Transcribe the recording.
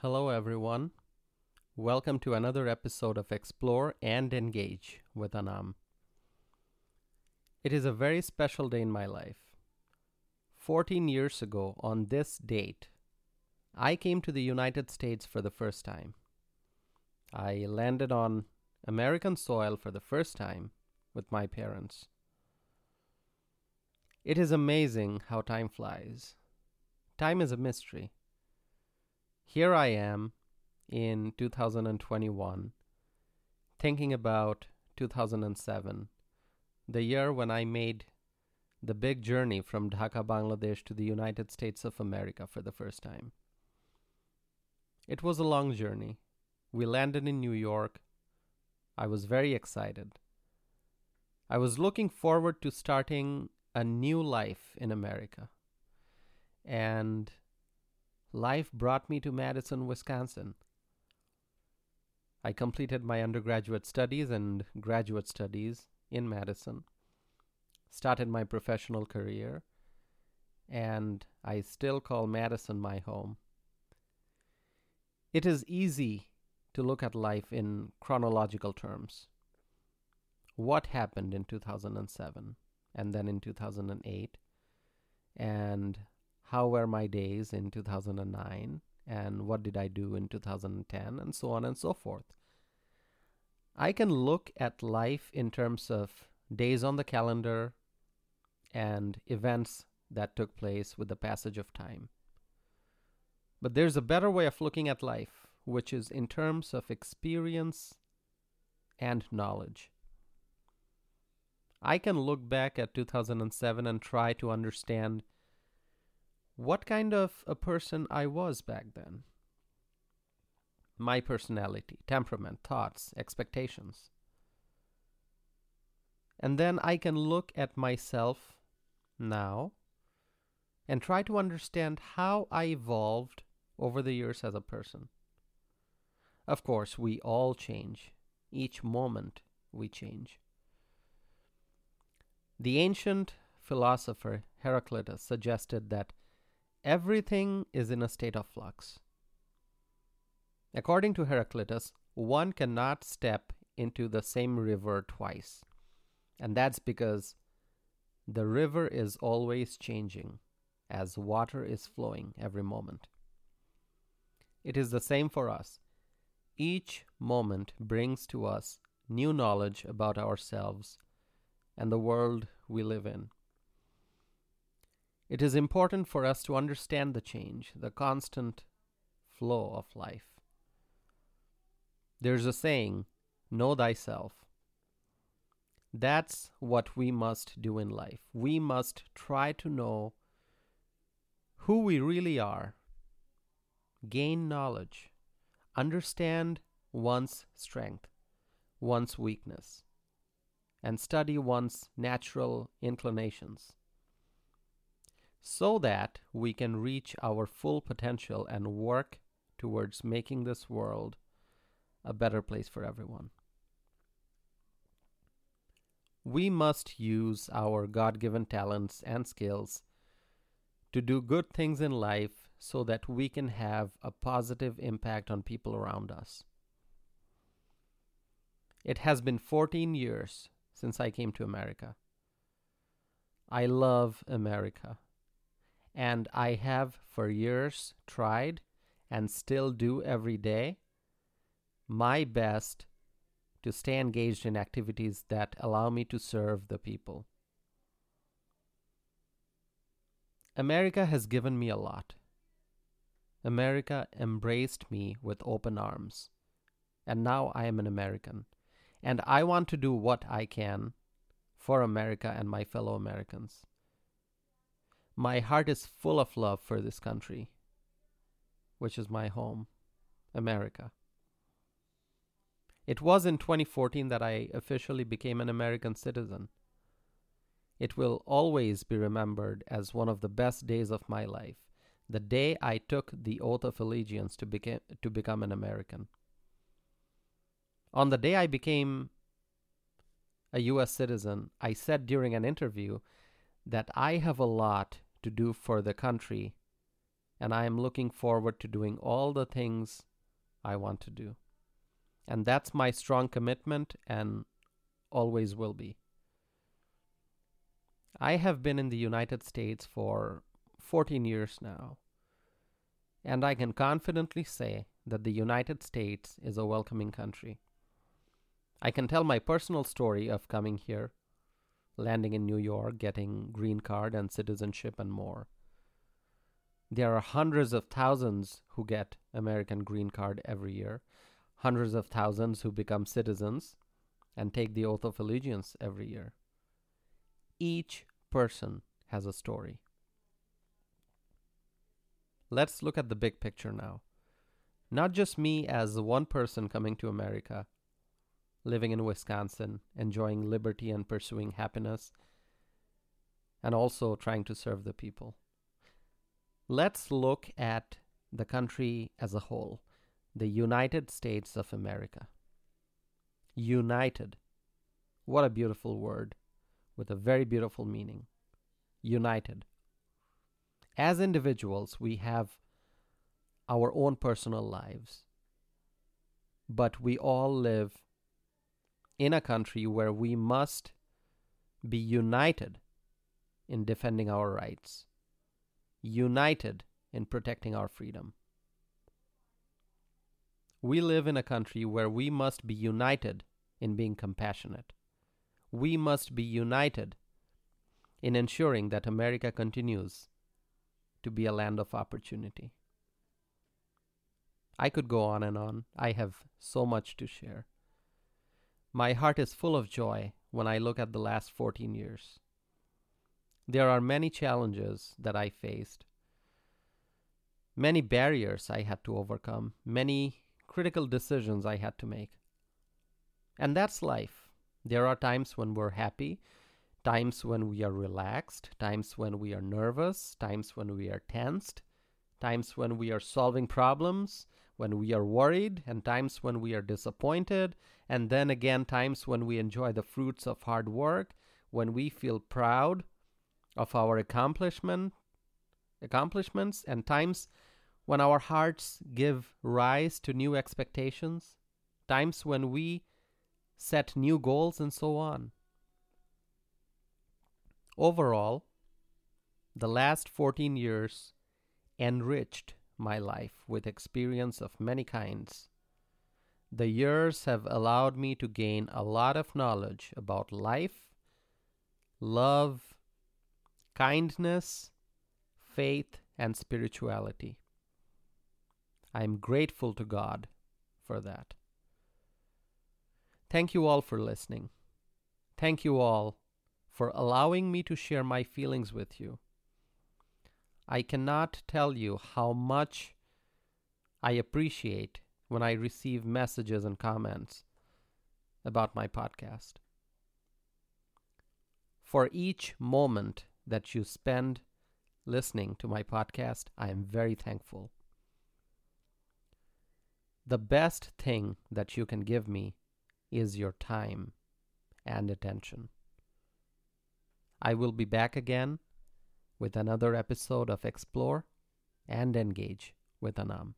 Hello, everyone. Welcome to another episode of Explore and Engage with Anam. It is a very special day in my life. 14 years ago, on this date, I came to the United States for the first time. I landed on American soil for the first time with my parents. It is amazing how time flies. Time is a mystery here I am in 2021 thinking about 2007, the year when I made the big journey from Dhaka, Bangladesh to the United States of America for the first time. It was a long journey. We landed in New York. I was very excited. I was looking forward to starting a new life in America. And life brought me to Madison, Wisconsin. I completed my undergraduate studies and graduate studies in Madison, started my professional career, and I still call Madison my home. It is easy to look at life in chronological terms. What happened in 2007 and then in 2008 and how were my days in 2009 and what did I do in 2010 and so on and so forth. I can look at life in terms of days on the calendar and events that took place with the passage of time. But there's a better way of looking at life, which is in terms of experience and knowledge. I can look back at 2007 and try to understand what kind of a person I was back then. My personality, temperament, thoughts, expectations. And then I can look at myself now and try to understand how I evolved over the years as a person. Of course, we all change. Each moment we change. The ancient philosopher Heraclitus suggested that everything is in a state of flux. According to Heraclitus, one cannot step into the same river twice. And that's because the river is always changing as water is flowing every moment. It is the same for us. Each moment brings to us new knowledge about ourselves and the world we live in. It is important for us to understand the change, the constant flow of life. There's a saying, know thyself. That's what we must do in life. We must try to know who we really are, gain knowledge, understand one's strength, one's weakness, and study one's natural inclinations so that we can reach our full potential and work towards making this world a better place for everyone. We must use our God given talents and skills to do good things in life so that we can have a positive impact on people around us. It has been 14 years since I came to America. I love America and I have for years tried and still do every day my best to stay engaged in activities that allow me to serve the people. America has given me a lot. America embraced me with open arms, and now I am an American, and I want to do what I can for America and my fellow Americans. My heart is full of love for this country, which is my home, America. It was in 2014 that I officially became an American citizen. It will always be remembered as one of the best days of my life, the day I took the oath of allegiance to, beca- to become an American. On the day I became a U.S. citizen, I said during an interview that I have a lot to do for the country and I am looking forward to doing all the things I want to do. And that's my strong commitment and always will be. I have been in the United States for 14 years now, and I can confidently say that the United States is a welcoming country. I can tell my personal story of coming here, landing in New York, getting green card and citizenship and more. There are hundreds of thousands who get American green card every year, hundreds of thousands who become citizens and take the oath of allegiance every year. Each person has a story. Let's look at the big picture now. Not just me as one person coming to America, living in Wisconsin, enjoying liberty and pursuing happiness, and also trying to serve the people. Let's look at the country as a whole, the United States of America. United. What a beautiful word with a very beautiful meaning. United. As individuals, we have our own personal lives, but we all live in a country where we must be united in defending our rights united in protecting our freedom. We live in a country where we must be united in being compassionate. We must be united in ensuring that America continues to be a land of opportunity. I could go on and on. I have so much to share. My heart is full of joy when I look at the last 14 years. There are many challenges that I faced, many barriers I had to overcome, many critical decisions I had to make. And that's life. There are times when we're happy, times when we are relaxed, times when we are nervous, times when we are tensed, times when we are solving problems, when we are worried, and times when we are disappointed, and then again, times when we enjoy the fruits of hard work, when we feel proud of our accomplishment accomplishments and times when our hearts give rise to new expectations, times when we set new goals and so on. Overall, the last 14 years enriched my life with experience of many kinds. The years have allowed me to gain a lot of knowledge about life, love, kindness, faith, and spirituality. I am grateful to God for that. Thank you all for listening. Thank you all for allowing me to share my feelings with you. I cannot tell you how much I appreciate when I receive messages and comments about my podcast. For each moment that you spend listening to my podcast. I am very thankful. The best thing that you can give me is your time and attention. I will be back again with another episode of Explore and Engage with Anam.